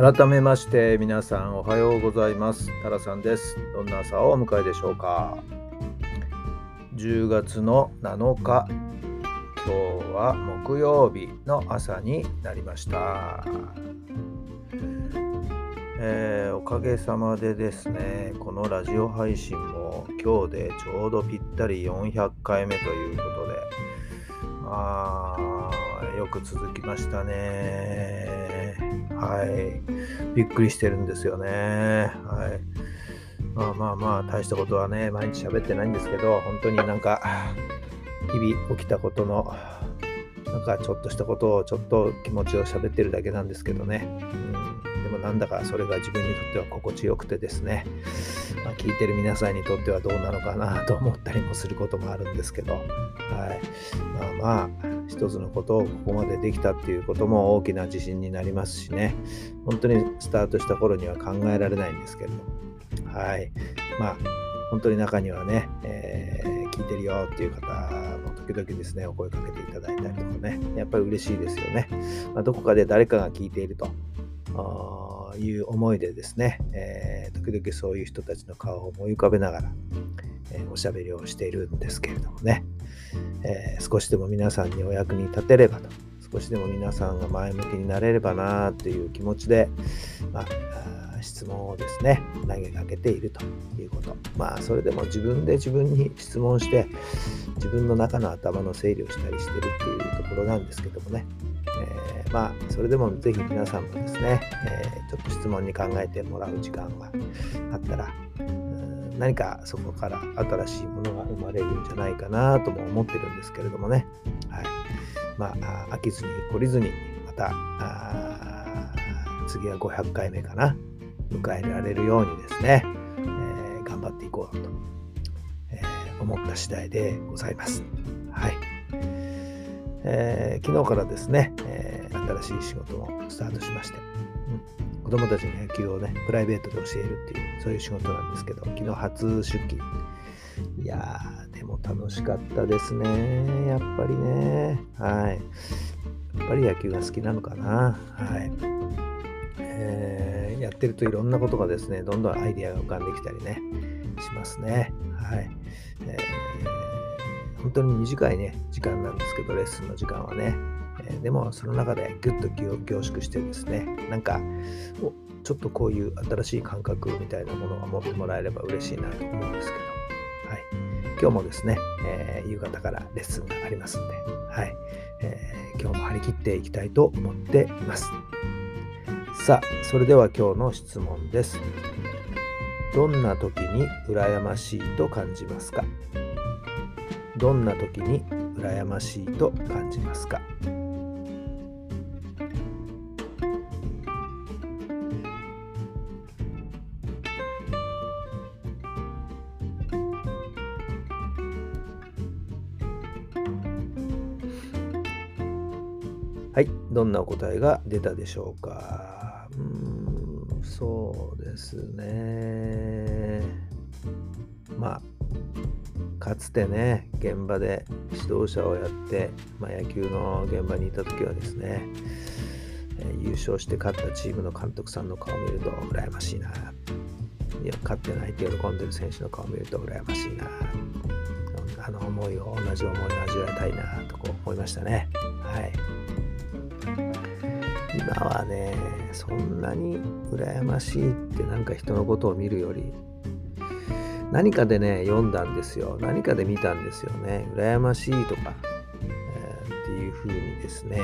改めまして皆さんおはようございます。タラさんです。どんな朝をお迎えでしょうか？10月の7日今日は木曜日の朝になりました。えー、おかげさまでですねこのラジオ配信も今日でちょうどぴったり400回目ということでまあよく続きましたね。はい。びっくりしてるんですよね。はい。まあまあまあ、大したことはね、毎日喋ってないんですけど、本当になんか、日々起きたことの、なんかちょっとしたことを、ちょっと気持ちを喋ってるだけなんですけどね。うん、でもなんだかそれが自分にとっては心地よくてですね、まあ、聞いてる皆さんにとってはどうなのかなと思ったりもすることもあるんですけど、はい。まあまあ、一つのことをここまでできたっていうことも大きな自信になりますしね、本当にスタートした頃には考えられないんですけれども、はい。まあ、本当に中にはね、えー、聞いてるよっていう方も時々ですね、お声かけていただいたりとかね、やっぱり嬉しいですよね。まあ、どこかで誰かが聞いていると。いう思いでですね、えー、時々そういう人たちの顔を思い浮かべながら、え、おしゃべりをしているんですけれどもね、えー、少しでも皆さんにお役に立てればと、少しでも皆さんが前向きになれればなという気持ちで、まあ、質問をですね、投げかけているということ。まあ、それでも自分で自分に質問して、自分の中の頭の整理をしたりしてるっていうところなんですけどもね、えー、まあ、それでもぜひ皆さんもですね、えー、ちょっと質問に考えてもらう時間があったら、何かそこから新しいものが生まれるんじゃないかなとも思ってるんですけれどもね。はい。まあ、飽きずに懲りずに、また、次は500回目かな。迎えられるようにですね、えー、頑張っていこうと、えー、思った次第でございます。はい。えー、昨日からですね、え新しい仕事もスタートしまして、子供たちに野球をね、プライベートで教えるっていう、そういう仕事なんですけど、昨日初出勤。いやー、でも楽しかったですね。やっぱりね。はい。やっぱり野球が好きなのかな。はい。えー、やってるといろんなことがですね、どんどんアイデアが浮かんできたりね、しますね。はい。えー、本当に短いね、時間なんですけど、レッスンの時間はね。えでもその中でぐっと凝縮してですねなんかちょっとこういう新しい感覚みたいなものが持ってもらえれば嬉しいなと思うんですけど、はい、今日もですね、えー、夕方からレッスンがありますんで、はい。えー、今日も張り切っていきたいと思っています。さあそれでは今日の質問です。どんな時に羨ましいと感じますか？どんな時に羨ましいと感じますか？はい、どんなお答えが出たでしょうか。うーん、そうですね。まあ、かつてね、現場で指導者をやって、まあ、野球の現場にいた時はですね、え、優勝して勝ったチームの監督さんの顔を見ると羨ましいな。いや、勝ってないって喜んでる選手の顔を見ると羨ましいな。あの思いを、同じ思いを味わいたいなとこう思いましたね。はい。今はね、そんなに羨ましいってなんか人のことを見るより、何かでね、読んだんですよ。何かで見たんですよね。羨ましいとか、えー、っていうふうにですね、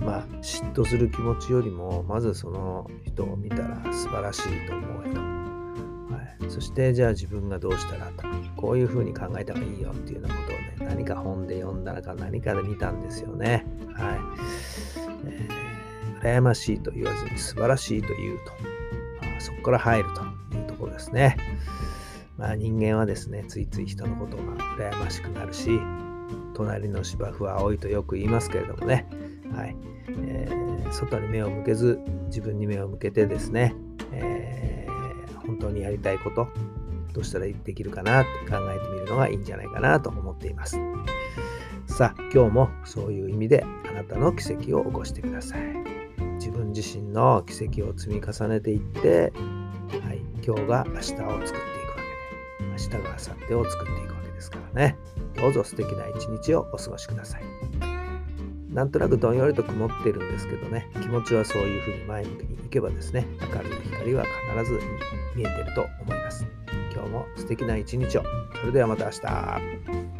まあ、嫉妬する気持ちよりも、まずその人を見たら素晴らしいと思えと。はい、そして、じゃあ自分がどうしたらと。こういうふうに考えた方がいいよっていうようなことをね、何か本で読んだらか何かで見たんですよね。はい。えー、羨ましいと言わずに素晴らしいと言うと、あそこから入ると。いうところですね。まあ人間はですね、ついつい人のことが羨ましくなるし、隣の芝生は青いとよく言いますけれどもね、はい。えー、外に目を向けず自分に目を向けてですね、えー、本当にやりたいことどうしたらできるかなって考えてみるのがいいんじゃないかなと思っています。さあ今日もそういう意味であなたの奇跡を起こしてください。自分自身の奇跡を積み重ねていって、はい、今日が明日を作っていくわけで明日が明後日を作っていくわけですからねどうぞ素敵な一日をお過ごしください。なんとなくどんよりと曇ってるんですけどね、気持ちはそういうふうに前向きにいけばですね、明るい光は必ず見えてると思います。今日も素敵な一日を。それではまた明日。